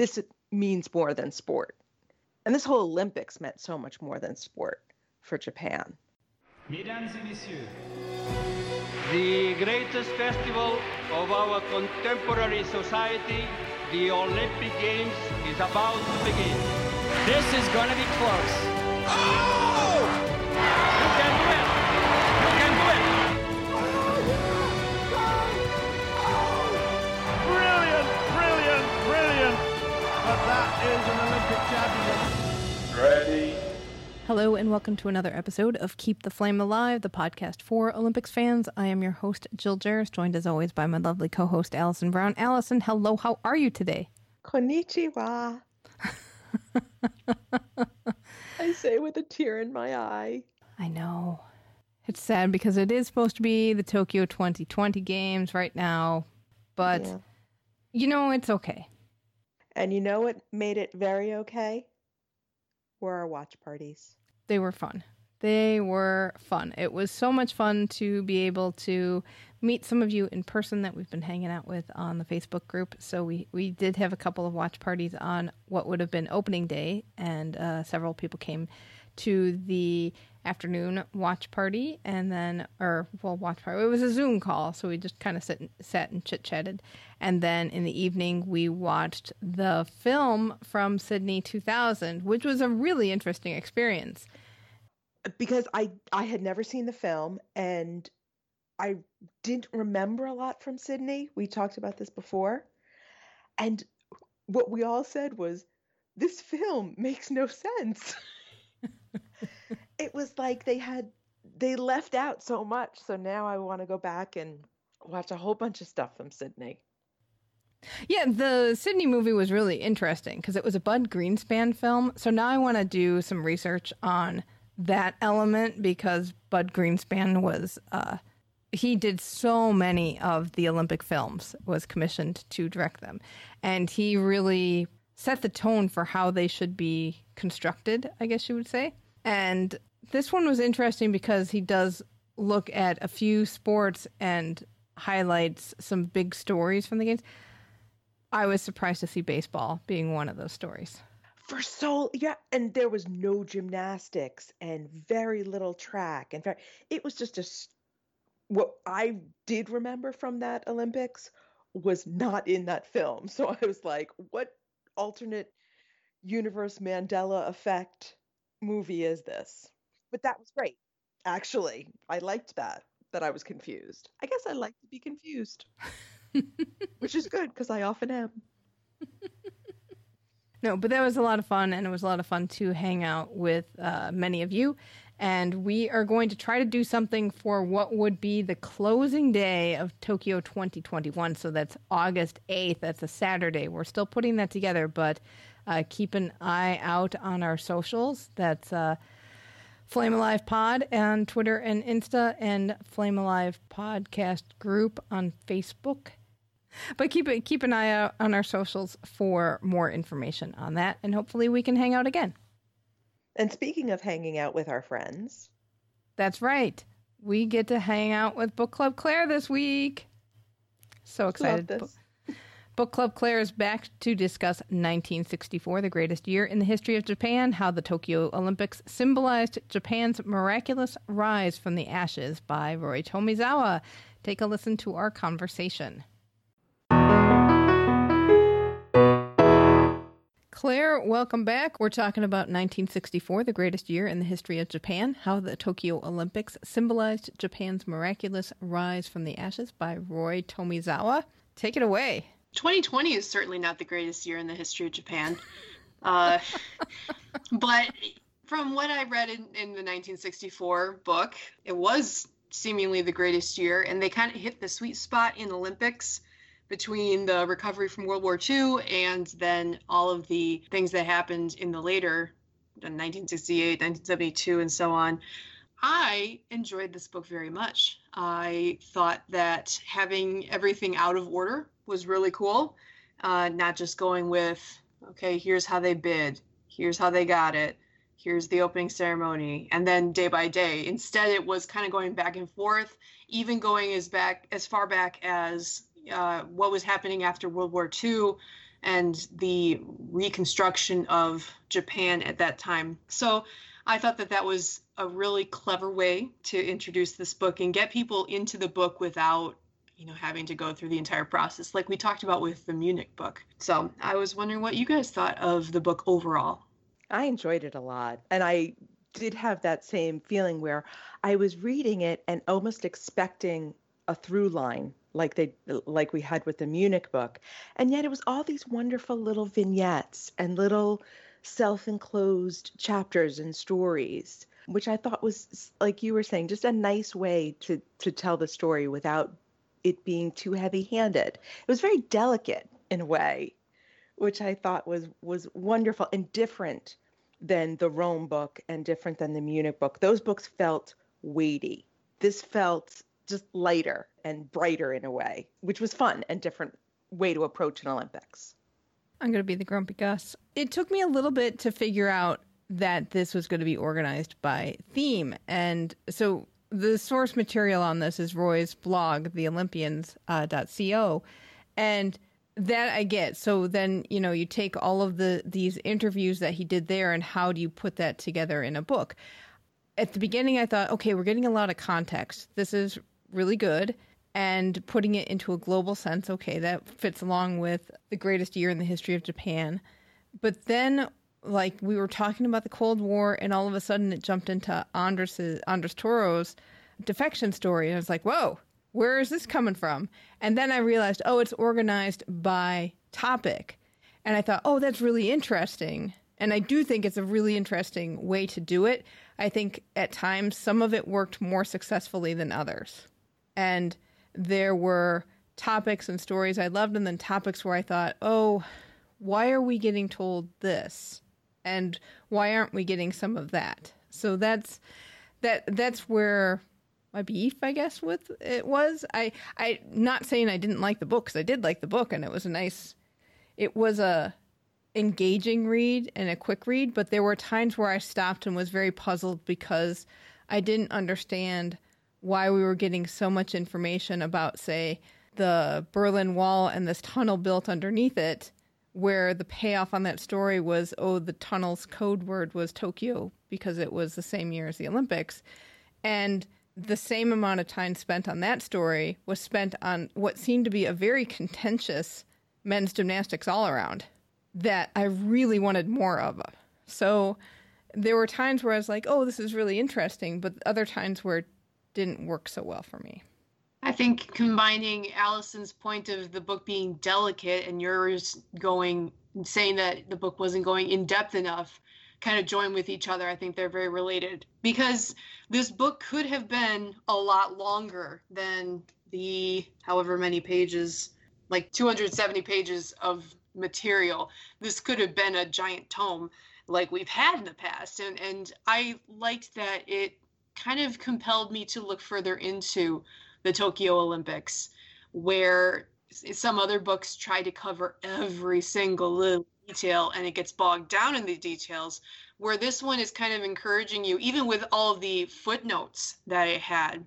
this means more than sport. And this whole Olympics meant so much more than sport for Japan. Mesdames et messieurs, the greatest festival of our contemporary society, the Olympic Games, is about to begin. This is going to be close. Oh! Is an Olympic champion. Ready. Hello, and welcome to another episode of Keep the Flame Alive, the podcast for Olympics fans. I am your host, Jill Jarvis, joined as always by my lovely co host, Allison Brown. Allison, hello, how are you today? Konnichiwa. I say with a tear in my eye. I know. It's sad because it is supposed to be the Tokyo 2020 games right now, but Yeah. you know, it's okay. And you know what made it very okay? Were our watch parties. They were fun. They were fun. It was so much fun to be able to meet some of you in person that we've been hanging out with on the Facebook group. So we, we did have a couple of watch parties on what would have been opening day, and uh, several people came to the afternoon watch party and then or well watch party it was a zoom call so we just kind of sit, sat and chit chatted and then in the evening we watched the film from sydney 2000 which was a really interesting experience because I I had never seen the film and I didn't remember a lot from Sydney. We talked about this before. And what we all said was this film makes no sense. it was like they had they left out so much. So now I want to go back and watch a whole bunch of stuff from Sydney. Yeah, the Sydney movie was really interesting because it was a Bud Greenspan film. So now I want to do some research on that element because Bud Greenspan was uh, he did so many of the Olympic films, was commissioned to direct them, and he really set the tone for how they should be constructed. I guess you would say. And this one was interesting because he does look at a few sports and highlights some big stories from the games. I was surprised to see baseball being one of those stories. For so yeah, and there was no gymnastics and very little track. In fact, it was just a what I did remember from that Olympics was not in that film. So I was like, what alternate universe Mandela effect movie is this? But that was great. Actually, I liked that that I was confused. I guess I like to be confused. Which is good because I often am. No, but that was a lot of fun, and it was a lot of fun to hang out with uh, many of you. And we are going to try to do something for what would be the closing day of Tokyo 2021. So that's August 8th. That's a Saturday. We're still putting that together, but uh, keep an eye out on our socials. That's uh, Flame Alive Pod on Twitter and Insta, and Flame Alive Podcast Group on Facebook. But keep it keep an eye out on our socials for more information on that, and hopefully we can hang out again. And speaking of hanging out with our friends, That's right. We get to hang out with Book Club Claire this week. So excited. love Bo- this. Book Club Claire is back to discuss 1964, the greatest year in the history of Japan, how the Tokyo Olympics symbolized Japan's miraculous rise from the ashes by Roy Tomizawa. Take a listen to our conversation. Claire, welcome back. We're talking about 1964, the greatest year in the history of Japan, how the Tokyo Olympics symbolized Japan's miraculous rise from the ashes by Roy Tomizawa. Take it away. 2020 is certainly not the greatest year in the history of Japan. Uh, but from what I read in, in the 1964 book, it was seemingly the greatest year. And they kind of hit the sweet spot in Olympics between the recovery from World War II and then all of the things that happened in the later the 1968, 1972, and so on. I enjoyed this book very much. I thought that having everything out of order was really cool. Uh, not just going with, okay, here's how they bid, here's how they got it, here's the opening ceremony, and then day by day. Instead, it was kind of going back and forth, even going as back as far back as uh, what was happening after World War II, and the reconstruction of Japan at that time. So I thought that that was a really clever way to introduce this book and get people into the book without you know having to go through the entire process like we talked about with the Munich book. So I was wondering what you guys thought of the book overall. I enjoyed it a lot. And I did have that same feeling where I was reading it and almost expecting a through line like they like we had with the Munich book. And yet it was all these wonderful little vignettes and little self-enclosed chapters and stories which I thought was like you were saying just a nice way to to tell the story without it being too heavy-handed. It was very delicate in a way, which I thought was was wonderful and different than the Rome book and different than the Munich book. Those books felt weighty. This felt just lighter and brighter in a way, which was fun and different way to approach an Olympics. I'm going to be the grumpy Gus. It took me a little bit to figure out that this was going to be organized by theme. And so the source material on this is Roy's blog, theolympians.co. Uh, and that I get. So then, you know, you take all of the these interviews that he did there and how do you put that together in a book? At the beginning I thought, okay, we're getting a lot of context. This is really good and putting it into a global sense, okay, that fits along with the greatest year in the history of Japan. But then like we were talking about the Cold War and all of a sudden it jumped into Andres Andres Toro's defection story and I was like, "Whoa, where is this coming from?" And then I realized, "Oh, it's organized by topic." And I thought, "Oh, that's really interesting." And I do think it's a really interesting way to do it. I think at times some of it worked more successfully than others. And there were topics and stories I loved, and then topics where I thought, oh, why are we getting told this? And why aren't we getting some of that? So that's that that's where my beef, I guess, with it was. I I not saying I didn't like the book because I did like the book and it was a nice, it was a engaging read and a quick read. But there were times where I stopped and was very puzzled because I didn't understand why we were getting so much information about, say, the Berlin Wall and this tunnel built underneath it, where the payoff on that story was, oh, the tunnel's code word was Tokyo because it was the same year as the Olympics. And the same amount of time spent on that story was spent on what seemed to be a very contentious men's gymnastics all around that I really wanted more of. So there were times where I was like, oh, this is really interesting, but other times where didn't work so well for me. I think combining Allison's point of the book being delicate and yours going saying that the book wasn't going in depth enough kind of join with each other. I think they're very related because this book could have been a lot longer than the however many pages, like 270 pages of material. This could have been a giant tome like we've had in the past. And and I liked that it kind of compelled me to look further into the Tokyo Olympics, where some other books try to cover every single little detail and it gets bogged down in the details. Where this one is kind of encouraging you, even with all the footnotes that it had,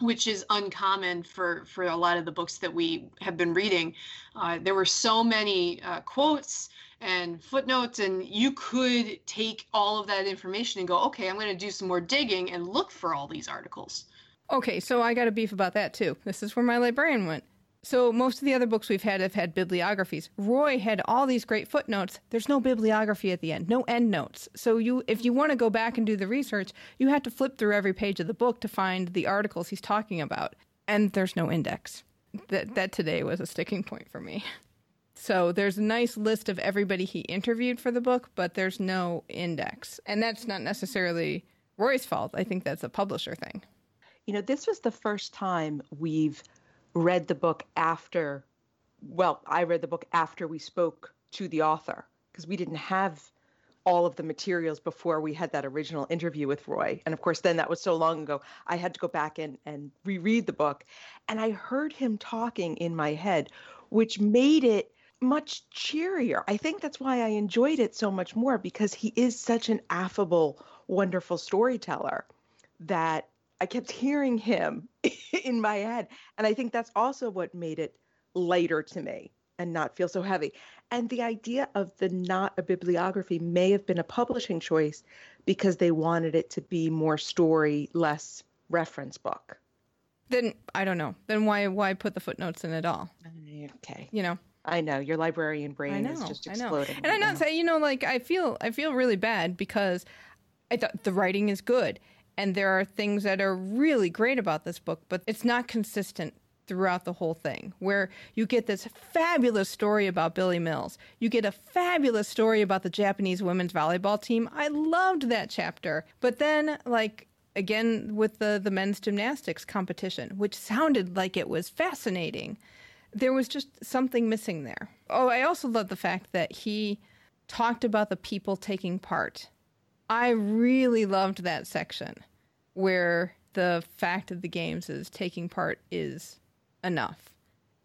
which is uncommon for for a lot of the books that we have been reading. Uh, there were so many uh, quotes and footnotes and you could take all of that information and go okay i'm going to do some more digging and look for all these articles. Okay so i got a beef about that too. This is where my librarian went. So most of the other books we've had have had bibliographies. Roy had all these great footnotes. There's no bibliography at the end no end notes. So you if you want to go back and do the research you have to flip through every page of the book to find the articles he's talking about. And there's no index. That that today was a sticking point for me So there's a nice list of everybody he interviewed for the book, but there's no index. And that's not necessarily Roy's fault. I think that's a publisher thing. You know, this was the first time we've read the book after, well, I read the book after we spoke to the author because we didn't have all of the materials before we had that original interview with Roy. And of course, then that was so long ago, I had to go back and, and reread the book. And I heard him talking in my head, which made it much cheerier. I think that's why I enjoyed it so much more because he is such an affable, wonderful storyteller that I kept hearing him in my head. And I think that's also what made it lighter to me and not feel so heavy. And the idea of the not a bibliography may have been a publishing choice because they wanted it to be more story, less reference book. Then I don't know. Then why why put the footnotes in at all? Okay. You know. I know your librarian brain know, is just I know. exploding. And I'm not saying, you know, like I feel I feel really bad because I thought the writing is good and there are things that are really great about this book, but it's not consistent throughout the whole thing. Where you get this fabulous story about Billy Mills, you get a fabulous story about the Japanese women's volleyball team. I loved that chapter. But then like again with the the men's gymnastics competition, which sounded like it was fascinating there was just something missing there. Oh, I also love the fact that he talked about the people taking part. I really loved that section where the fact of the games is taking part is enough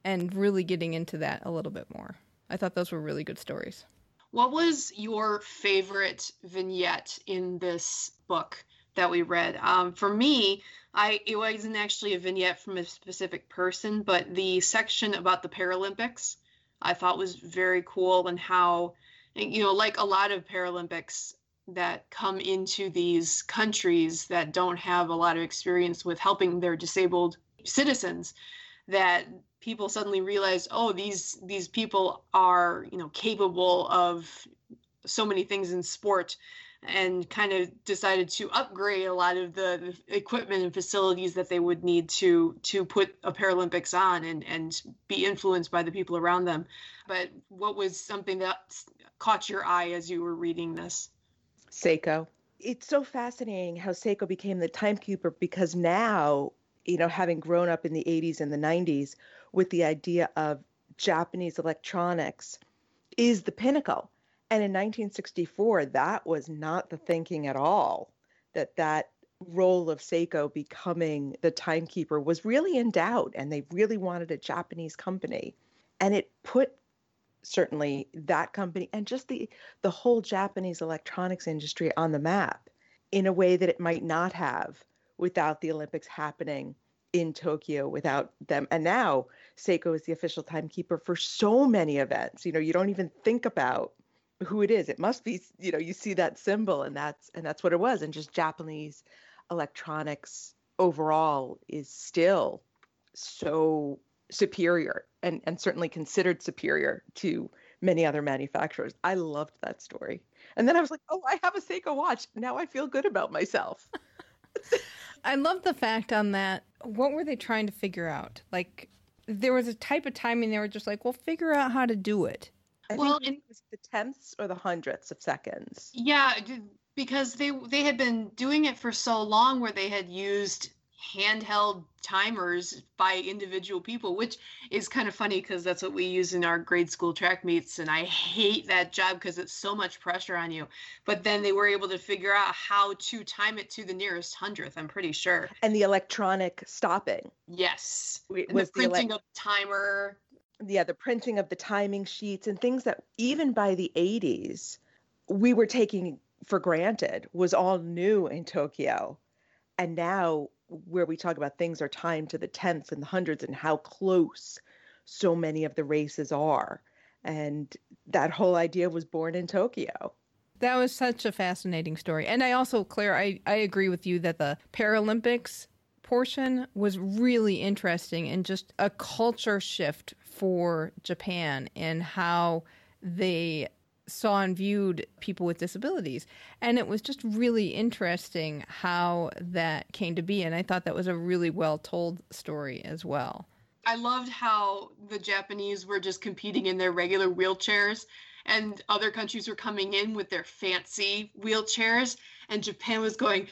and really getting into that a little bit more. I thought those were really good stories. What was your favorite vignette in this book that we read? Um, for me, I it wasn't actually a vignette from a specific person, but the section about the Paralympics I thought was very cool and how you know, like a lot of Paralympics that come into these countries that don't have a lot of experience with helping their disabled citizens that people suddenly realize oh these these people are you know capable of so many things in sport and kind of decided to upgrade a lot of the, the equipment and facilities that they would need to to put a Paralympics on and and be influenced by the people around them. But what was something that caught your eye as you were reading this? Seiko. It's so fascinating how Seiko became the timekeeper because now, you know, having grown up in the 80s and the 90s with the idea of Japanese electronics is the pinnacle. And in 1964, that was not the thinking at all. That that role of Seiko becoming the timekeeper was really in doubt, and they really wanted a Japanese company, and it put certainly that company and just the the whole Japanese electronics industry on the map in a way that it might not have without the Olympics happening in Tokyo without them. And now Seiko is the official timekeeper for so many events. You know, you don't even think about who it is. It must be, you know, you see that symbol and that's and that's what it was. And just Japanese electronics overall is still so superior and, and certainly considered superior to many other manufacturers. I loved that story. And then I was like, oh, I have a Seiko watch. Now I feel good about myself. I love the fact on that. What were they trying to figure out? Like, there was a type of timing they were just like, well, figure out how to do it. I Well, think it was the tenths or the hundredths of seconds. Yeah, because they they had been doing it for so long where they had used handheld timers by individual people, which is kind of funny because that's what we use in our grade school track meets, and I hate that job because it's so much pressure on you. But then they were able to figure out how to time it to the nearest hundredth. I'm pretty sure. And the electronic stopping Yes, It and was the the printing of timer. Yeah, the printing of the timing sheets and things that even by the 80s we were taking for granted was all new in Tokyo. And now where we talk about things are timed to the tenths and the hundreds and how close so many of the races are. And that whole idea was born in Tokyo. That was such a fascinating story. And I also, Claire, I, I agree with you that the Paralympics portion was really interesting and just a culture shift for Japan and how they saw and viewed people with disabilities. And it was just really interesting how that came to be. And I thought that was a really well told story as well. I loved how the Japanese were just competing in their regular wheelchairs and other countries were coming in with their fancy wheelchairs and Japan was going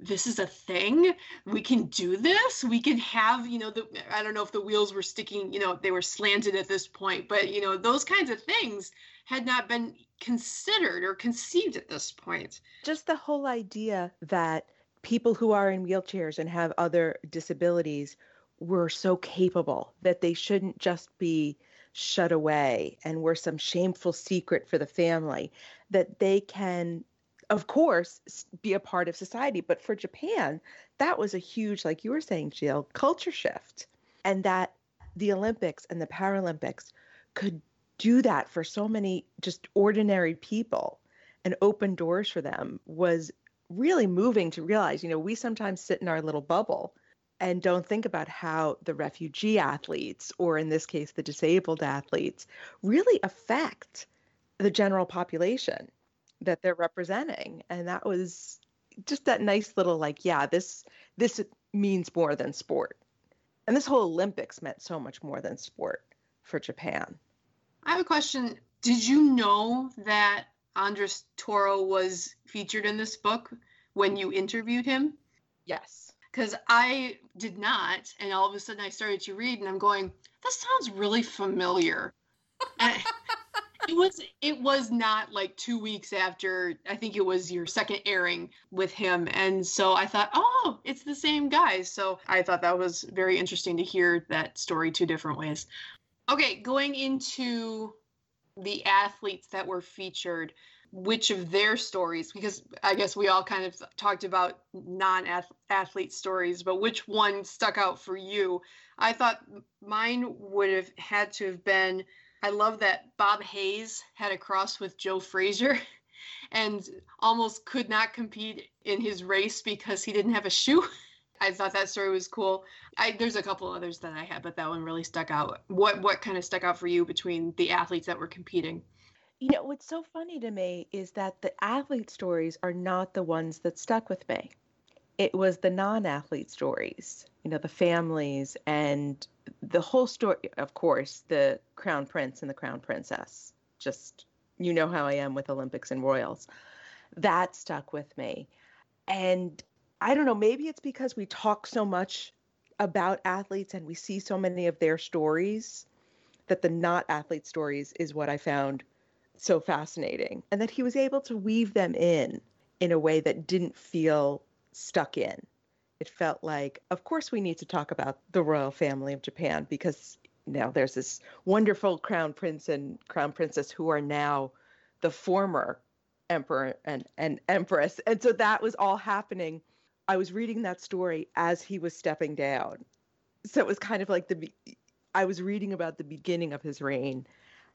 this is a thing we can do this we can have you know the i don't know if the wheels were sticking you know they were slanted at this point but you know those kinds of things had not been considered or conceived at this point. Just the whole idea that people who are in wheelchairs and have other disabilities were so capable that they shouldn't just be shut away and were some shameful secret for the family, that they can, of course, be a part of society. But for Japan, that was a huge, like you were saying, Jill, culture shift. And that the Olympics and the Paralympics could do that for so many just ordinary people and open doors for them was really moving to realize, you know, we sometimes sit in our little bubble and don't think about how the refugee athletes, or in this case, the disabled athletes, really affect the general population that they're representing. And that was just that nice little like, yeah, this this means more than sport. And this whole Olympics meant so much more than sport for Japan. I have a question. Did you know that Andres Toro was featured in this book when you interviewed him? Yes. Because I did not, and all of a sudden I started to read, and I'm going, "That sounds really familiar." and it was it was not like two weeks after I think it was your second airing with him, and so I thought, "Oh, it's the same guy." So I thought that was very interesting to hear that story two different ways. Okay, going into the athletes that were featured which of their stories because i guess we all kind of talked about non-athlete stories but which one stuck out for you i thought mine would have had to have been i love that bob hayes had a cross with joe frazier and almost could not compete in his race because he didn't have a shoe I thought that story was cool. I, there's a couple others that I had, but that one really stuck out. What what kind of stuck out for you between the athletes that were competing? You know, what's so funny to me is that the athlete stories are not the ones that stuck with me. It was the non athlete stories, you know, the families and the whole story. Of course, the crown prince and the crown princess. Just, you know how I am with Olympics and Royals. That stuck with me. And I don't know, maybe it's because we talk so much about athletes and we see so many of their stories that the not athlete stories is what I found so fascinating and that he was able to weave them in in a way that didn't feel stuck in. It felt like, of course, we need to talk about the royal family of Japan because now there's this wonderful crown prince and crown princess who are now the former emperor and, and empress. And so that was all happening. I was reading that story as he was stepping down. So it was kind of like the, I was reading about the beginning of his reign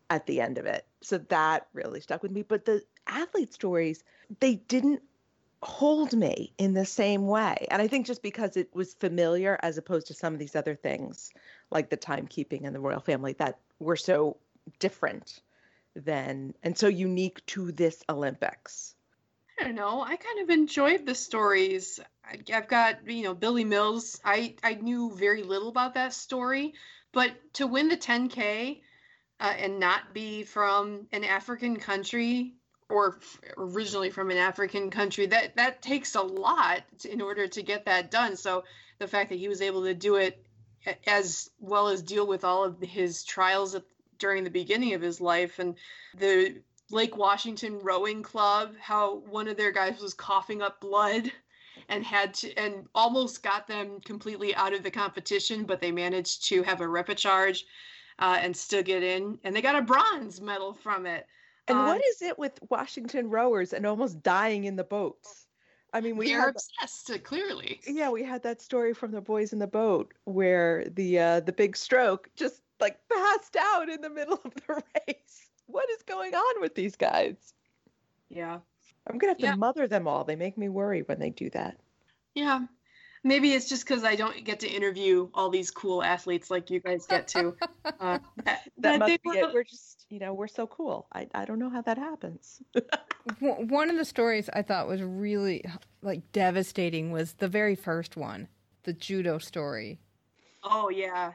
at the end of it. So that really stuck with me. But the athlete stories, they didn't hold me in the same way. And I think just because it was familiar as opposed to some of these other things, like the timekeeping and the royal family, that were so different than and so unique to this Olympics. I don't know. I kind of enjoyed the stories. I've got, you know, Billy Mills. I, I knew very little about that story, but to win the 10K, uh, and not be from an African country or originally from an African country, that that takes a lot in order to get that done. So the fact that he was able to do it as well as deal with all of his trials during the beginning of his life and the Lake Washington Rowing Club, how one of their guys was coughing up blood and had to and almost got them completely out of the competition, but they managed to have a repechage uh, and still get in. And they got a bronze medal from it. And um, what is it with Washington rowers and almost dying in the boats? I mean, we are obsessed. Uh, clearly, yeah, we had that story from the boys in the boat where the uh, the big stroke just like passed out in the middle of the race. What is going on with these guys? Yeah, I'm gonna have to yeah. mother them all. They make me worry when they do that. Yeah, maybe it's just because I don't get to interview all these cool athletes like you guys get to. Uh, that, that must be it. We're just, you know, we're so cool. I, I don't know how that happens. one of the stories I thought was really like devastating was the very first one, the judo story. Oh yeah,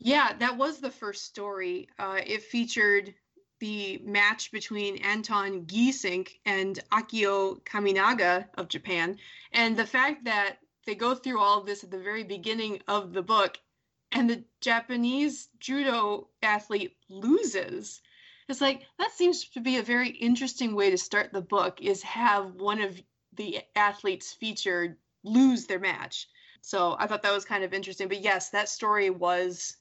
yeah, that was the first story. Uh, it featured the match between Anton Geesink and Akio Kaminaga of Japan, and the fact that they go through all of this at the very beginning of the book and the japanese judo athlete loses. It's like that seems to be a very interesting way to start the book is have one of the athletes featured lose their match. So i thought that was kind of interesting. But yes that story was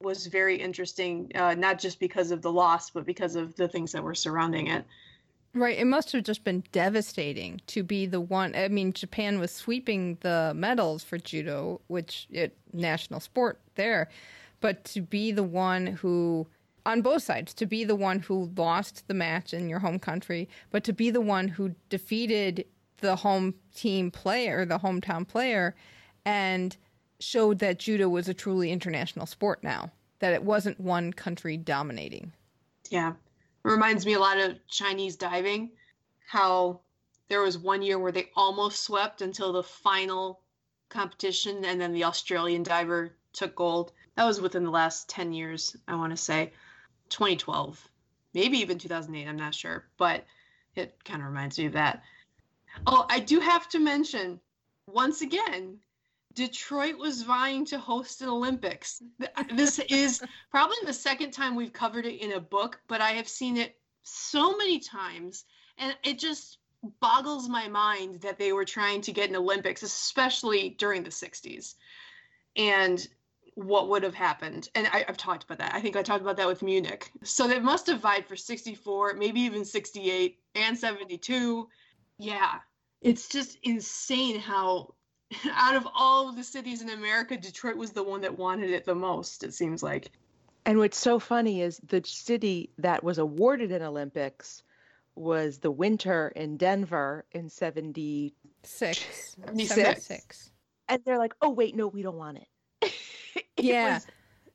was very interesting uh, not just because of the loss but because of the things that were surrounding it Right. It must have just been devastating to be the one. I mean, Japan was sweeping the medals for judo, which it national sport there, but to be the one who on both sides to be the one who lost the match in your home country, but to be the one who defeated the home team player, the hometown player, and showed that judo was a truly international sport now, that it wasn't one country dominating. Yeah. Reminds me a lot of Chinese diving, how there was one year where they almost swept until the final competition, and then the Australian diver took gold. That was within the last 10 years, I want to say. 2012, maybe even 2008, I'm not sure, but it kind of reminds me of that. Oh, I do have to mention once again, Detroit was vying to host an Olympics. This is probably the second time we've covered it in a book, but I have seen it so many times, and it just boggles my mind that they were trying to get an Olympics, especially during the 60s. And what would have happened. And I, have talked about that. I think I talked about that with Munich. So they must have vied for 64, maybe even 68 and 72. Yeah. It's just insane how, out of all of the cities in America, Detroit was the one that wanted it the most, it seems like. And what's so funny is the city that was awarded an Olympics was the winter in Denver in 76. 76. And they're like, oh, wait, no, we don't want it. yeah. Was,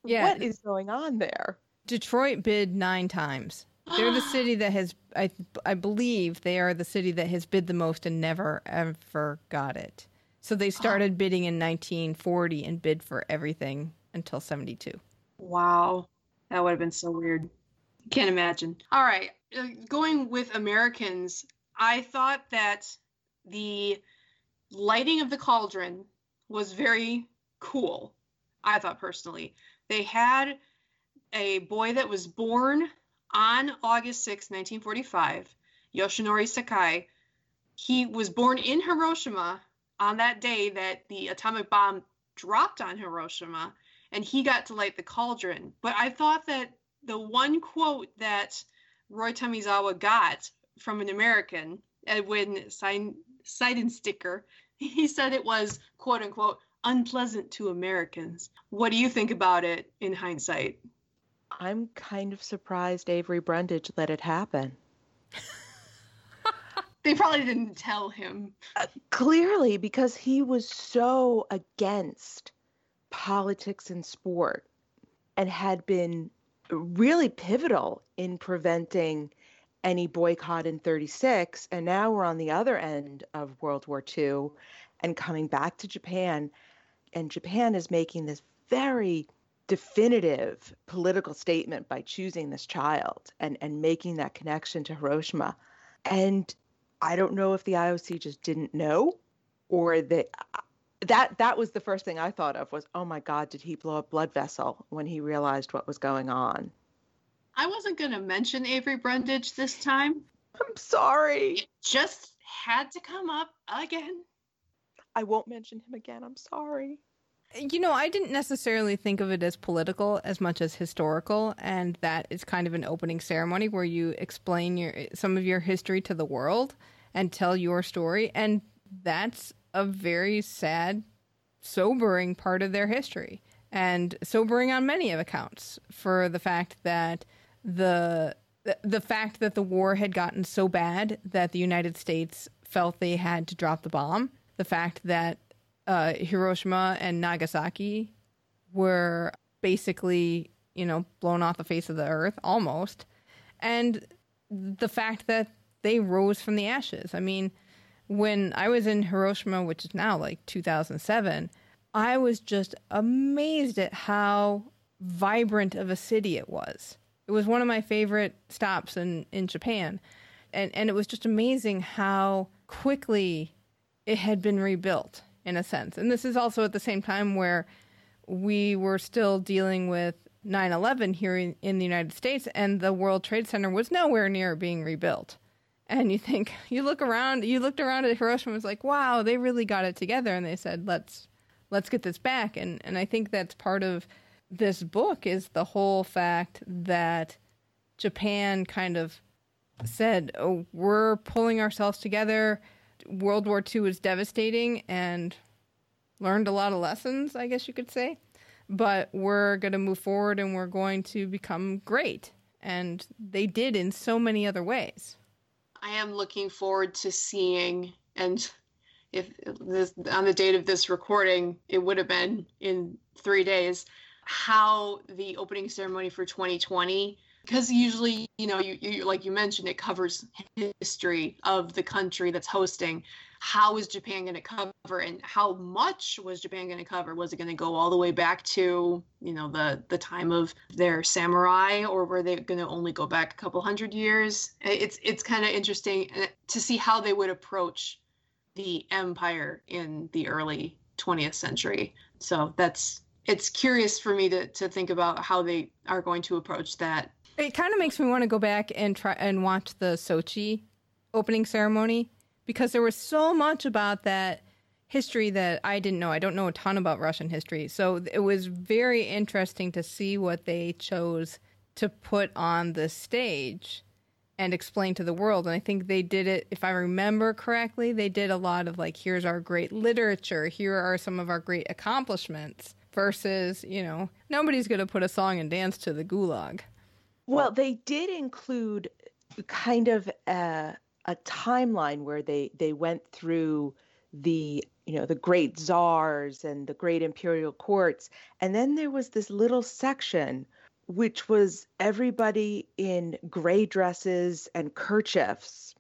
yeah. What is going on there? Detroit bid nine times. They're the city that has, I, I believe, they are the city that has bid the most and never ever got it. So they started bidding in 1940 and bid for everything until 72. Wow, that would have been so weird. Can't imagine. All right, uh, going with Americans, I thought that the lighting of the cauldron was very cool. I thought personally. They had a boy that was born on August 6, 1945, Yoshinori Sakai. He was born in Hiroshima on that day that the atomic bomb dropped on Hiroshima, and he got to light the cauldron. But I thought that the one quote that Roy Tomizawa got from an American, Edwin Seidensticker, he said it was, quote unquote, unpleasant to Americans. What do you think about it in hindsight? I'm kind of surprised Avery Brundage let it happen. they probably didn't tell him. Uh, clearly, because he was so against politics and sport and had been really pivotal in preventing any boycott in 36. And now we're on the other end of World War II and coming back to Japan and Japan is making this very definitive political statement by choosing this child and, and making that connection to Hiroshima. And I don't know if the IOC just didn't know or that uh, that that was the first thing I thought of was, oh my God, did he blow a blood vessel when he realized what was going on? I wasn't going to mention Avery Brundage this time. I'm sorry. It just had to come up again. I won't mention him again. I'm sorry. You know, I didn't necessarily think of it as political as much as historical, and that is kind of an opening ceremony where you explain your some of your history to the world and tell your story, and that's a very sad, sobering part of their history, and sobering on many of accounts for the fact that the the fact that the war had gotten so bad that the United States felt they had to drop the bomb the fact that uh, Hiroshima and Nagasaki were basically, you know, blown off the face of the earth almost, and the fact that they rose from the ashes. I mean, when I was in Hiroshima, which is now like 2007, I was just amazed at how vibrant of a city it was. It was one of my favorite stops in, in Japan. And, and it was just amazing how quickly it had been rebuilt in a sense. And this is also at the same time where we were still dealing with 9 11 here in, in, the United States, and the World Trade Center was nowhere near being rebuilt. And you think, you look around, you looked around at Hiroshima, and was like, wow, they really got it together. And they said, let's, let's get this back. And, and I think that's part of this book is the whole fact that Japan kind of said, oh, we're pulling ourselves together World War II was devastating and learned a lot of lessons, I guess you could say. but we're going to move forward and we're going to become great. And they did in so many other ways. I am looking forward to seeing, and if this on the date of this recording, it would have been in three days, how the opening ceremony for 2020 because usually you know you, you like you mentioned it covers history of the country that's hosting. How is japan going to cover and how much was japan going to cover? Was it going to go all the way back to you know the the time of their samurai or were they going to only go back a couple hundred years? It's it's kind of interesting uh, to see how they would approach the empire in the early 20th century. So that's it's curious for me to, to think about how they are going to approach that it kind of makes me want to go back and try and watch the Sochi opening ceremony because there was so much about that history that I didn't know. I don't know a ton about Russian history. So it was very interesting to see what they chose to put on the stage and explain to the world. And I think they did it, if I remember correctly, they did a lot of like, here's our great literature, here are some of our great accomplishments, versus, you know, nobody's going to put a song and dance to the gulag. Well, they did include kind of a, a timeline where they they went through the you know the great czars and the great imperial courts. And then there was this little section which was everybody in gray dresses and kerchiefs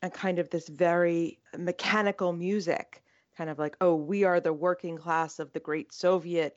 and kind of this very mechanical music kind of like oh we are the working class of the great soviet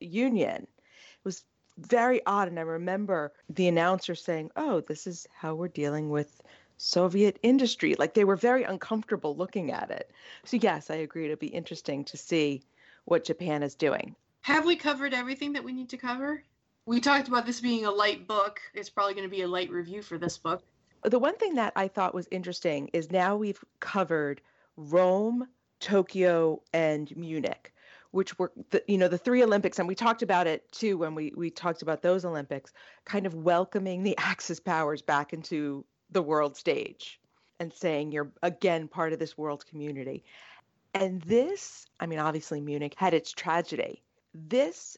union. It was very odd. And I remember the announcer saying, Oh, this is how we're dealing with Soviet industry. Like they were very uncomfortable looking at it. So, yes, I agree. It'll be interesting to see what Japan is doing. Have we covered everything that we need to cover? We talked about this being a light book. It's probably going to be a light review for this book. The one thing that I thought was interesting is now we've covered Rome, Tokyo, and Munich which were the, you know the three olympics and we talked about it too when we we talked about those olympics kind of welcoming the axis powers back into the world stage and saying you're again part of this world community. And this i mean obviously munich had its tragedy. This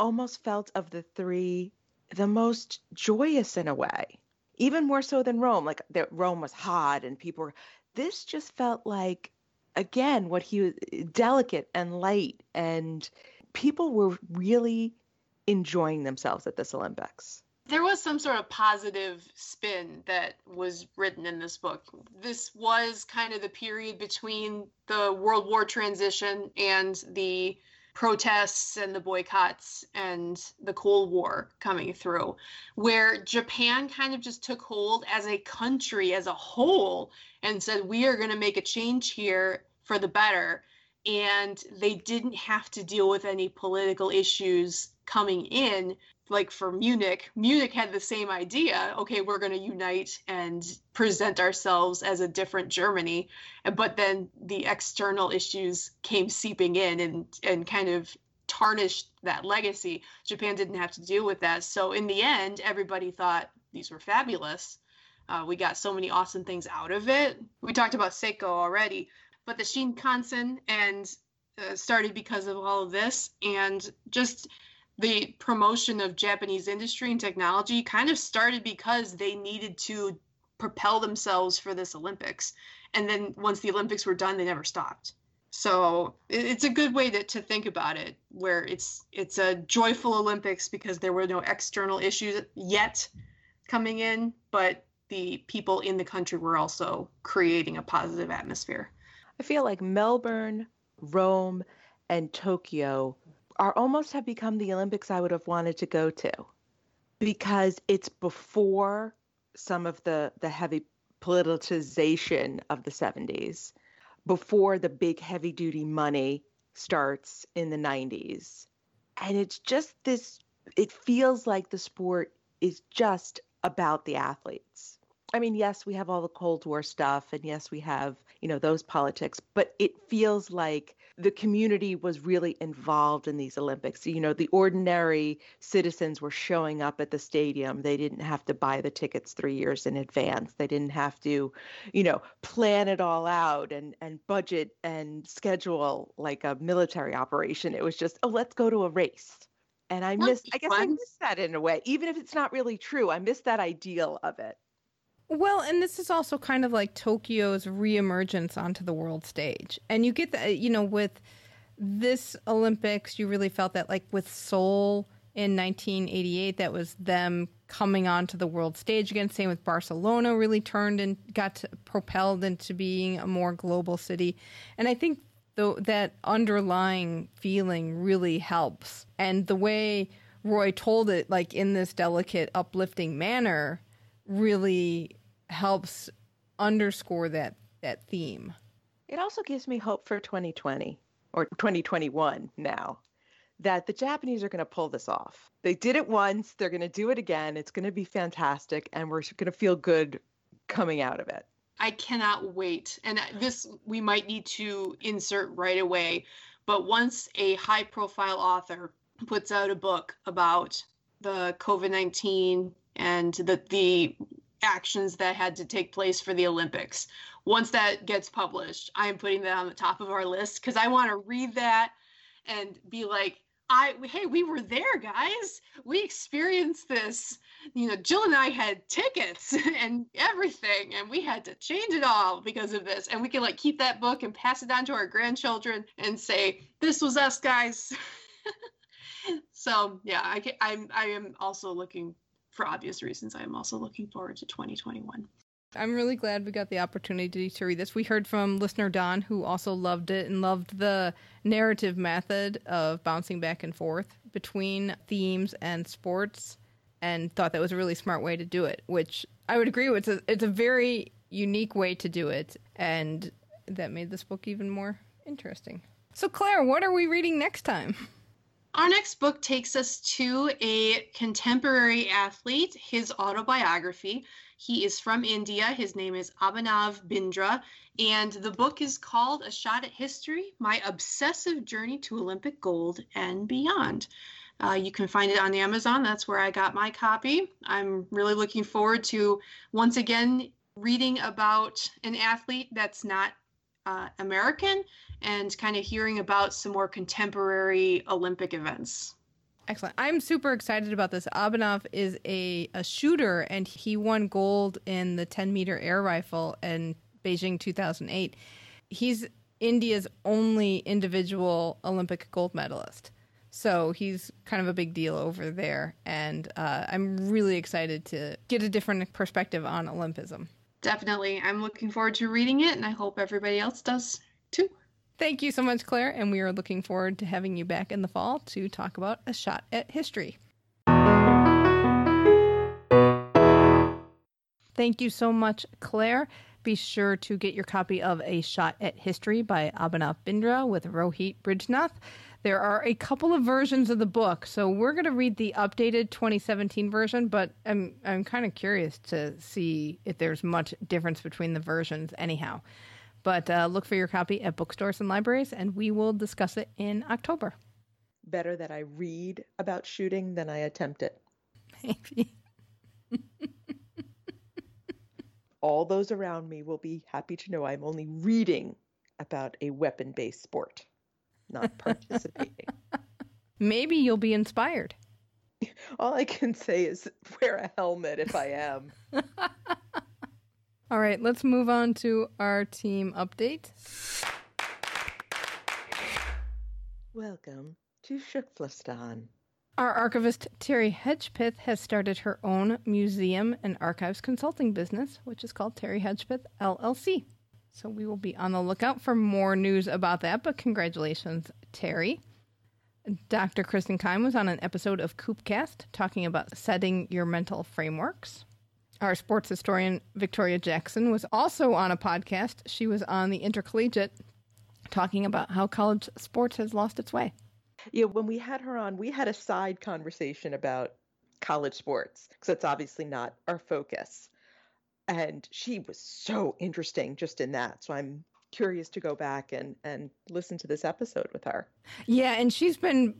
almost felt of the three the most joyous in a way even more so than rome. Like the, rome was hot and people were this just felt like again what he was eh, delicate and light and people were really enjoying themselves at this olympics there was some sort of positive spin that was written in this book. This was kind of the period between the World War transition and the protests and the boycotts and the Cold War coming through, where Japan kind of just took hold as a country as a whole and said, We are going to make a change here for the better and they didn't have to deal with any political issues coming in like for Munich, Munich had the same idea. Okay, we're going to unite and present ourselves as a different Germany, but then the external issues came seeping in and and kind of tarnished that legacy. Japan didn't have to deal with that. So in the end, everybody thought these were fabulous. Uh, we got so many awesome things out of it. We talked about Seiko already but the Shinkansen and uh, started because of all of this and just the promotion of Japanese industry and technology kind of started because they needed to propel themselves for this Olympics. And then once the Olympics were done, they never stopped. So it's a good way to, to think about it, where it's it's a joyful Olympics because there were no external issues yet coming in, but the people in the country were also creating a positive atmosphere. I feel like Melbourne, Rome, and Tokyo are almost have become the Olympics I would have wanted to go to because it's before some of the the heavy politicization of the 70s, before the big heavy duty money starts in the 90s. And it's just this it feels like the sport is just about the athletes. I mean, yes, we have all the Cold War stuff, and yes, we have you know those politics but it feels like the community was really involved in these olympics. You know the ordinary citizens were showing up at the stadium. They didn't have to buy the tickets 3 years in advance. They didn't have to you know plan it all out and and budget and schedule like a military operation. It was just oh let's go to a race. And I miss, I guess I miss that in a way, even if it's not really true. I miss that ideal of it. Well, and this is also kind of like Tokyo's reemergence onto the world stage. And you get that, you know, with this Olympics, you really felt that, like with Seoul in 1988, that was them coming onto the world stage again. Same with Barcelona, really turned and got to, propelled into being a more global city. And I think that underlying feeling really helps. And the way Roy told it, like in this delicate, uplifting manner, really helps underscore that that theme. It also gives me hope for 2020 or 2021 now that the Japanese are going to pull this off. They did it once, they're going to do it again. It's going to be fantastic, and we're going to feel good coming out of it. I cannot wait. And this we might need to insert right away. But once a high profile author puts out a book about the COVID 19 and the, the actions that had to take place for the Olympics, once that gets published, I am putting that on the top of our list because I want to read that and be like, I hey, we were there, guys. We experienced this. You know, Jill and I had tickets and everything, and we had to change it all because of this. And we can like keep that book and pass it on to our grandchildren and say, "This was us, guys." so yeah, I can, I'm I am also looking for obvious reasons. I am also looking forward to 2021. I'm really glad we got the opportunity to read this. We heard from listener Don, who also loved it and loved the narrative method of bouncing back and forth between themes and sports, and thought that was a really smart way to do it. Which I would agree with. It's a, it's a very unique way to do it, and that made this book even more interesting. So, Claire, what are we reading next time? Our next book takes us to a contemporary athlete, his autobiography. He is from India. His name is Abhinav Bindra, and the book is called A Shot at History My Obsessive Journey to Olympic Gold and Beyond. Uh, you can find it on Amazon. That's where I got my copy. I'm really looking forward to once again reading about an athlete that's not uh, American and kind of hearing about some more contemporary Olympic events. Excellent. I'm super excited about this. Abhinav is a, a shooter, and he won gold in the 10 meter air rifle in Beijing 2008. He's India's only individual Olympic gold medalist. So he's kind of a big deal over there. And uh, I'm really excited to get a different perspective on Olympism. Definitely. I'm looking forward to reading it, and I hope everybody else does too. Thank you so much, Claire. And we are looking forward to having you back in the fall to talk about a shot at history. Thank you so much, Claire. Be sure to get your copy of A Shot at History by Abhinav Bindra with Rohit Brijnath. There are a couple of versions of the book, so we're going to read the updated 2017 version, but I'm I'm kind of curious to see if there's much difference between the versions anyhow. But uh, look for your copy at bookstores and libraries, and we will discuss it in October. Better that I read about shooting than I attempt it. Maybe. All those around me will be happy to know I'm only reading about a weapon based sport, not participating. Maybe you'll be inspired. All I can say is wear a helmet if I am. All right, let's move on to our team update. Welcome to TKFLASTAN. Our archivist Terry Hedgepith has started her own museum and archives consulting business, which is called Terry Hedgepith LLC. So we will be on the lookout for more news about that, but congratulations, Terry. Dr. Kristin Keim was on an episode of Koop Cast talking about setting your mental frameworks. Our sports historian Victoria Jackson was also on a podcast. She was on the Intercollegiate talking about how college sports has lost its way. Yeah, when we had her on, we had a side conversation about college sports because that's obviously not our focus. And she was so interesting just in that. So I'm curious to go back and, and listen to this episode with her. Yeah, and she's been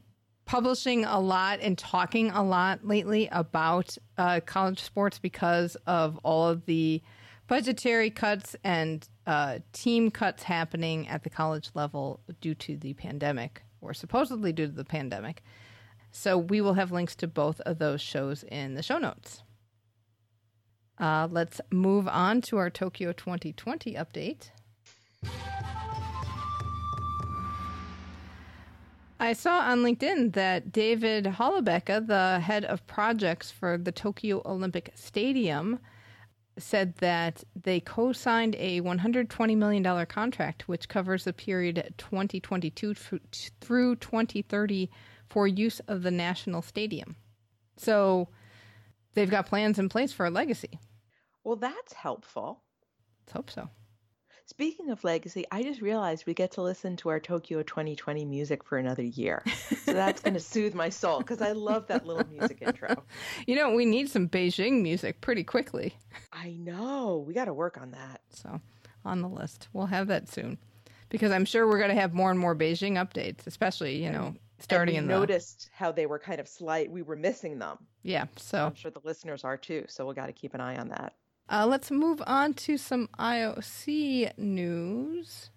publishing a lot and talking a lot lately about uh, college sports because of all of the budgetary cuts and uh, team cuts happening at the college level due to the pandemic, or supposedly due to the pandemic. So we will have links to both of those shows in the show notes. Uh, let's move on to our Tokyo 2020 update. I saw on LinkedIn that David Hollebecke, the head of projects for the Tokyo Olympic Stadium, said that they co signed a $120 million contract, which covers the period 2022 through 2030 for use of the national stadium. So they've got plans in place for a legacy. Well, that's helpful. Let's hope so. Speaking of legacy, I just realized we get to listen to our Tokyo 2020 music for another year. So that's going to soothe my soul because I love that little music intro. You know, we need some Beijing music pretty quickly. I know. We got to work on that. So, on the list. We'll have that soon because I'm sure we're going to have more and more Beijing updates, especially, you know, starting and in we the. noticed how they were kind of slight. We were missing them. Yeah, so. I'm sure the listeners are too. So we got to keep an eye on that. Uh, let's move on to some IOC news.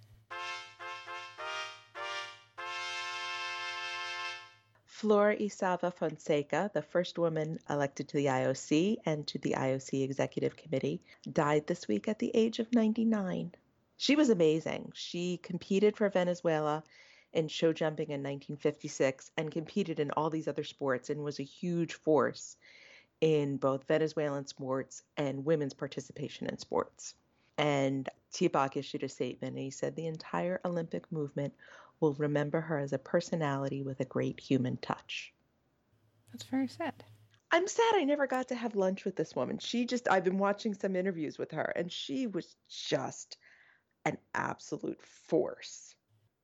Flor Isava Fonseca, the first woman elected to the IOC and to the IOC Executive Committee, died this week at the age of 99. She was amazing. She competed for Venezuela in show jumping in 1956 and competed in all these other sports and was a huge force in both Venezuelan sports and women's participation in sports. And Tibok issued a statement and he said the entire Olympic movement will remember her as a personality with a great human touch. That's very sad. I'm sad I never got to have lunch with this woman. She just, I've been watching some interviews with her and she was just an absolute force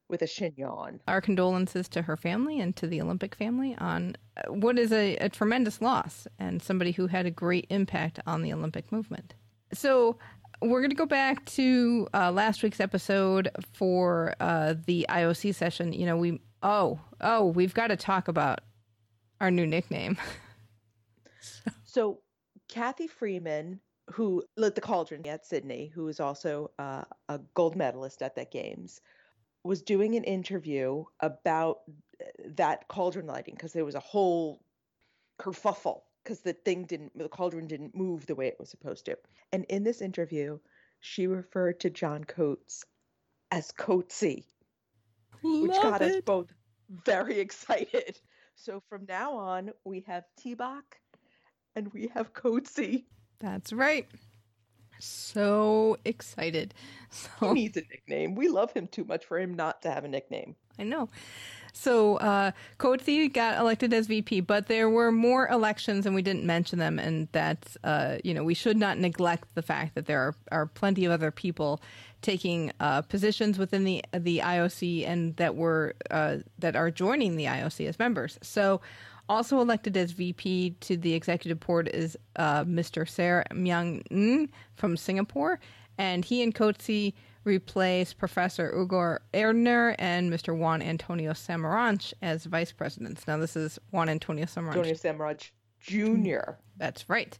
with a chignon. Our condolences to her family and to the Olympic family on uh, what is a, a tremendous loss and somebody who had a great impact on the Olympic movement. So, we're going to go back to uh, last week's episode for uh, the IOC session. You know, we oh oh we've got to talk about our new nickname. so, Cathy Freeman, who lit the cauldron at Sydney, who is also uh, a gold medalist at that games, was doing an interview about uh, that cauldron lighting because there was a whole kerfuffle because the thing didn't the cauldron didn't move the way it was supposed to. And in this interview, she referred to John Coates as Coatesy, which got us both very excited. So from now on, we have Tibok and we have Coatesy. That's right. So excited. So he needs a nickname. We love him too much for him not to have a nickname. I know. So uh, Coatesy got elected as VP, but there were more elections, and we didn't mention them. And that's uh, you know we should not neglect the fact that there are, are plenty of other people taking uh, positions within the the IOC and that were uh, that are joining the IOC as members. So. Also elected as VP to the executive board is uh, Mr. Ser Miang Ng from Singapore, and he and Coatesy replace Professor Ugur Erdener and Mr. Juan Antonio Samaranch as vice presidents. Now, this is Juan Antonio Samaranch. Antonio Samaranch Jr. That's right.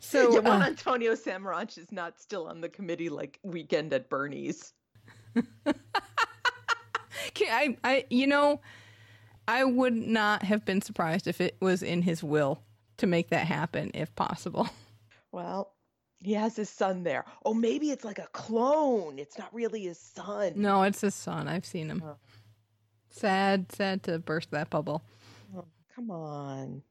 So yeah, Juan uh, Antonio Samaranch is not still on the committee like Weekend at Bernie's. I, I, you know, I would not have been surprised if it was in his will to make that happen, if possible. Well, he has his son there. Oh, maybe it's like a clone. It's not really his son. No, it's his son. I've seen him. Oh. Sad, sad to burst that bubble. Oh, come on.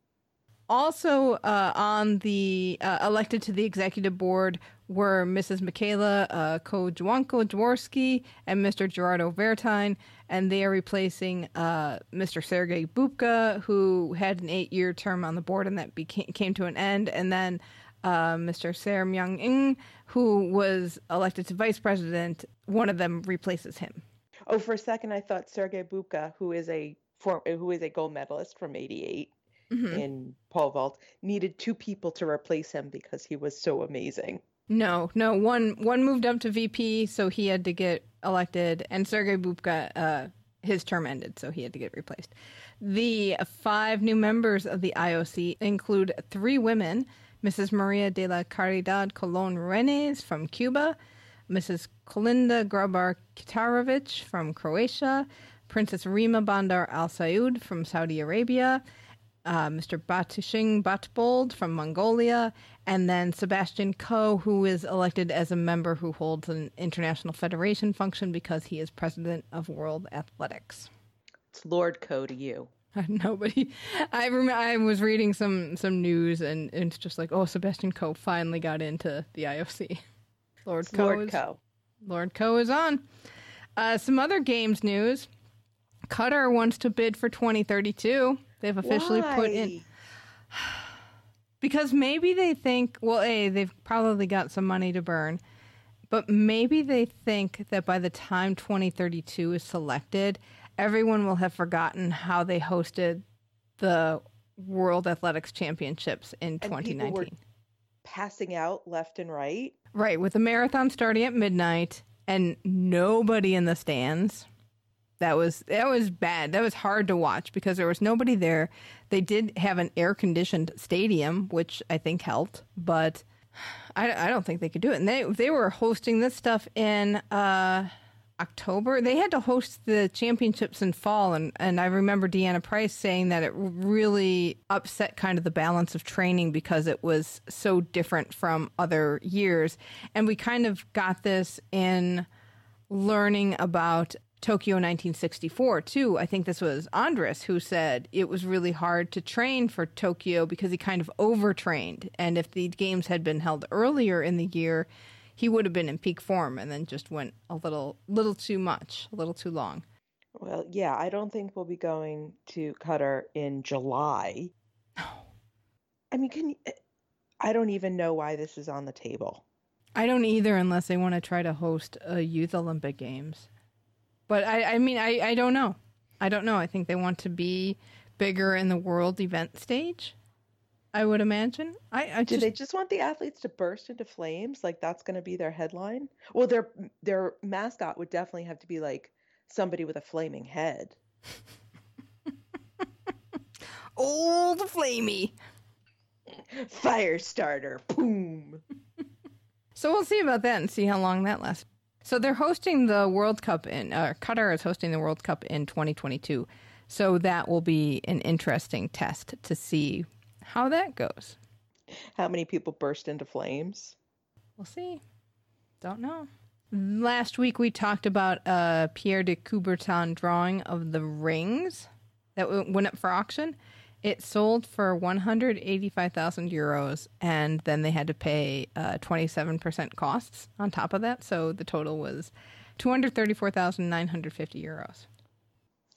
Also, uh, on the uh, elected to the executive board were Mrs. Mikaela uh, Cojuangco Jaworski and Mr. Gerardo Werthein, and they are replacing uh, Mr. Sergei Bubka, who had an eight-year term on the board and that became, came to an end, and then uh, Mr. Ser Miang Ng, who was elected to vice president. One of them replaces him. Oh, for a second, I thought Sergei Bubka, who is a who is a gold medalist from '88 mm-hmm. in pole vault, needed two people to replace him because he was so amazing. No, no, one one moved up to VP, so he had to get elected, and Sergei Bubka, uh, his term ended, so he had to get replaced. The five new members of the IOC include three women Mrs. Maria de la Caridad Colon Ruenes from Cuba, Mrs. Kolinda Grabar Kitarovic from Croatia, Princess Rima Bandar Al Saud from Saudi Arabia, uh, Mr. Battushig Batbold from Mongolia, and then Sebastian Coe, who is elected as a member who holds an international federation function because he is president of World Athletics. It's Lord Coe to you. Nobody. I rem- I was reading some some news and, and it's just like, oh, Sebastian Coe finally got into the IOC. Lord It's Coe Lord is, Coe. Lord Coe is on. Uh, some other games news. Qatar wants to bid for 2032. They've officially put in because maybe they think, well, a they've probably got some money to burn, but maybe they think that by the time 2032 is selected, everyone will have forgotten how they hosted the World Athletics Championships in were- 2019. passing out left and right. Right, with the marathon starting at midnight and nobody in the stands. That was that was bad. That was hard to watch because there was nobody there. They did have an air conditioned stadium, which I think helped, but I, I don't think they could do it. And they they were hosting this stuff in uh, October. They had to host the championships in fall, and and I remember Deanna Price saying that it really upset kind of the balance of training because it was so different from other years. And we kind of got this in learning about Tokyo 1964 too. I think this was Andres who said it was really hard to train for Tokyo because he kind of overtrained. And if the games had been held earlier in the year, he would have been in peak form and then just went a little little too much, a little too long. Well, yeah, I don't think we'll be going to Qatar in July. No. I mean, can you, eh, I don't even know why this is on the table. I don't either unless they want to try to host a youth Olympic games. But I, I mean I, I don't know. I don't know. I think they want to be bigger in the world event stage. I would imagine. I, I Do just they just want the athletes to burst into flames? Like that's going to be their headline? Well, their their mascot would definitely have to be like somebody with a flaming head. old flamey. Fire starter. Boom. So we'll see about that and see how long that lasts. So they're hosting the World Cup in uh, Qatar is hosting the World Cup in 2022. So that will be an interesting test to see how that goes. How many people burst into flames? We'll see. Don't know. Last week we talked about uh, Pierre de Coubertin drawing of the rings that went up for auction. It sold for 185,000 euros, and then they had to pay uh, 27% costs on top of that. So the total was 234,950 euros.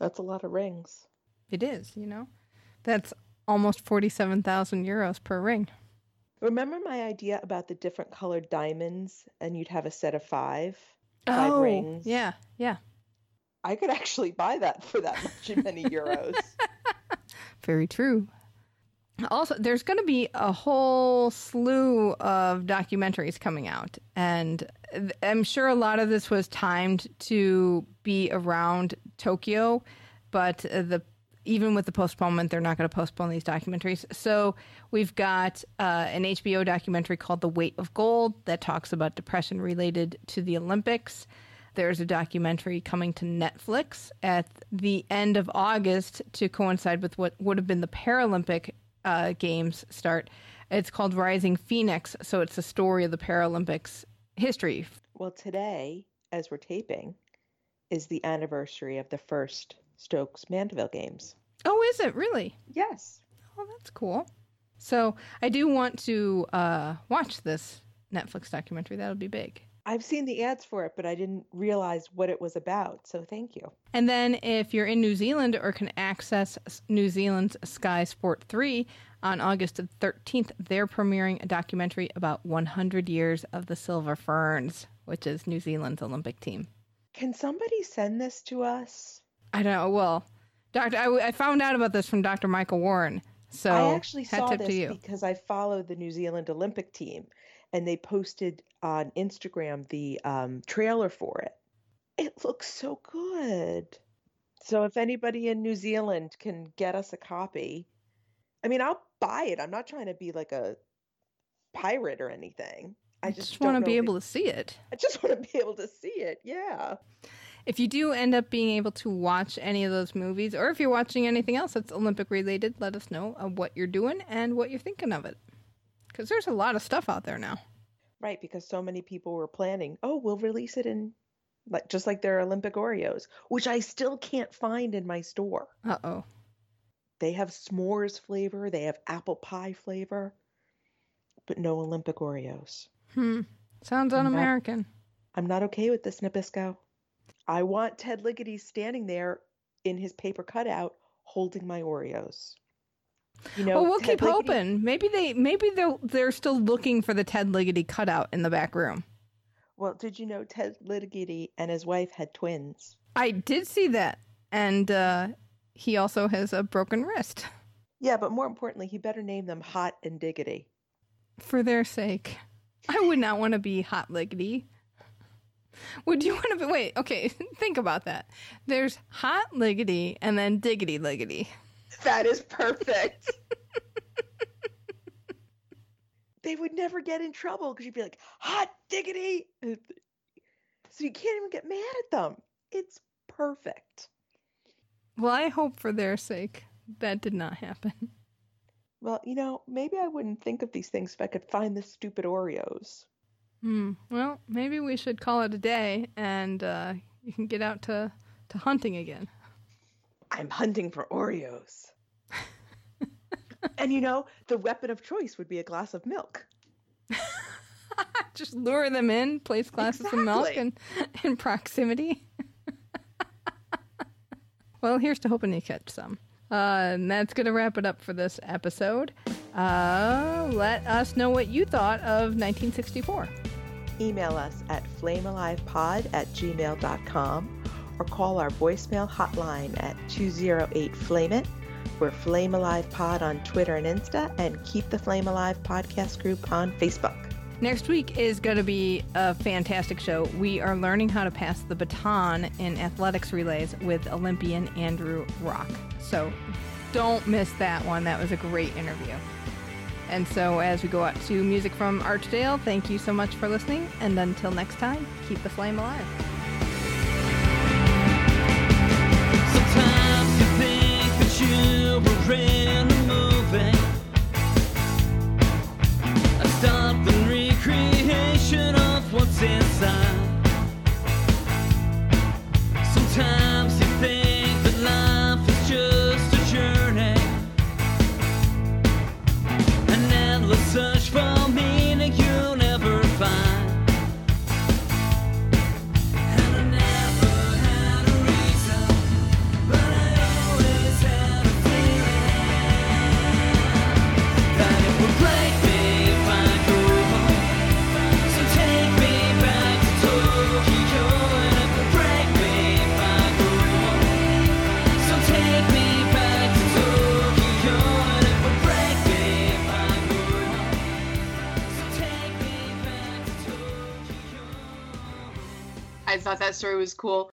That's a lot of rings. It is, you know? That's almost 47,000 euros per ring. Remember my idea about the different colored diamonds and you'd have a set of five? Five rings. Oh, yeah, yeah. I could actually buy that for that much many euros. Very true. Also, there's going to be a whole slew of documentaries coming out, and I'm sure a lot of this was timed to be around Tokyo, but the even with the postponement, they're not going to postpone these documentaries. So we've got uh, an HBO documentary called "The Weight of Gold" that talks about depression related to the Olympics. There's a documentary coming to Netflix at the end of August to coincide with what would have been the Paralympic uh, Games start. It's called Rising Phoenix. So it's the story of the Paralympics history. well, today, as we're taping, is the anniversary of the first Stokes Mandeville games. Oh, is it really? Yes. Oh, that's cool. So I do want to uh, watch this Netflix documentary. That'll be big. I've seen the ads for it, but I didn't realize what it was about. So thank you. And then if you're in New Zealand or can access New Zealand's Sky Sport 3 on August 13th, they're premiering a documentary about 100 years of the Silver Ferns, which is New Zealand's Olympic team. Can somebody send this to us? I don't know. Well, Doctor, I, I found out about this from Dr. Michael Warren. So I actually saw this to you. because I follow the New Zealand Olympic team and they posted on Instagram the um, trailer for it. It looks so good. So if anybody in New Zealand can get us a copy, I mean, I'll buy it. I'm not trying to be like a pirate or anything. I just, just want to be able to see it. I just want to be able to see it. Yeah. if you do end up being able to watch any of those movies, or if you're watching anything else that's Olympic related, let us know what you're doing and what you're thinking of it. Because there's a lot of stuff out there now. Right, because so many people were planning, oh, we'll release it in like just like their Olympic Oreos, which I still can't find in my store. Uh oh. They have s'mores flavor, they have apple pie flavor, but no Olympic Oreos. Hmm. Sounds un American. I'm not okay with this, Nabisco. I want Ted Ligety standing there in his paper cutout holding my Oreos. You know, well, we'll Ted keep Ligety... hoping. Maybe they, maybe they're they're still looking for the Ted Ligety cutout in the back room. Well, did you know Ted Ligety and his wife had twins? I did see that, and uh, he also has a broken wrist. Yeah, but more importantly, he better name them Hot and Diggity. For their sake, I would not want to be Hot Liggity. Would you want to be? Wait, okay, think about that. There's Hot Liggity and then Diggity Liggity. That is perfect. they would never get in trouble because you'd be like, hot diggity. So you can't even get mad at them. It's perfect. Well, I hope for their sake that did not happen. Well, you know, maybe I wouldn't think of these things if I could find the stupid Oreos. Hmm. Well, maybe we should call it a day and uh, you can get out to, to hunting again. I'm hunting for Oreos. and you know, the weapon of choice would be a glass of milk. Just lure them in, place glasses exactly. of milk in, in proximity. well, here's to hoping you catch some. Uh, and that's going to wrap it up for this episode. Uh, let us know what you thought of 1964. Email us at flamealivepod at gmail.com or call our voicemail hotline at 208 Flame It we're Flame Alive Pod on Twitter and Insta, and Keep the Flame Alive podcast group on Facebook. Next week is going to be a fantastic show. We are learning how to pass the baton in athletics relays with Olympian Andrew Rock. So don't miss that one. That was a great interview. And so, as we go out to music from Archdale, thank you so much for listening. And until next time, keep the flame alive. Recreation of what's inside. I thought that story was cool.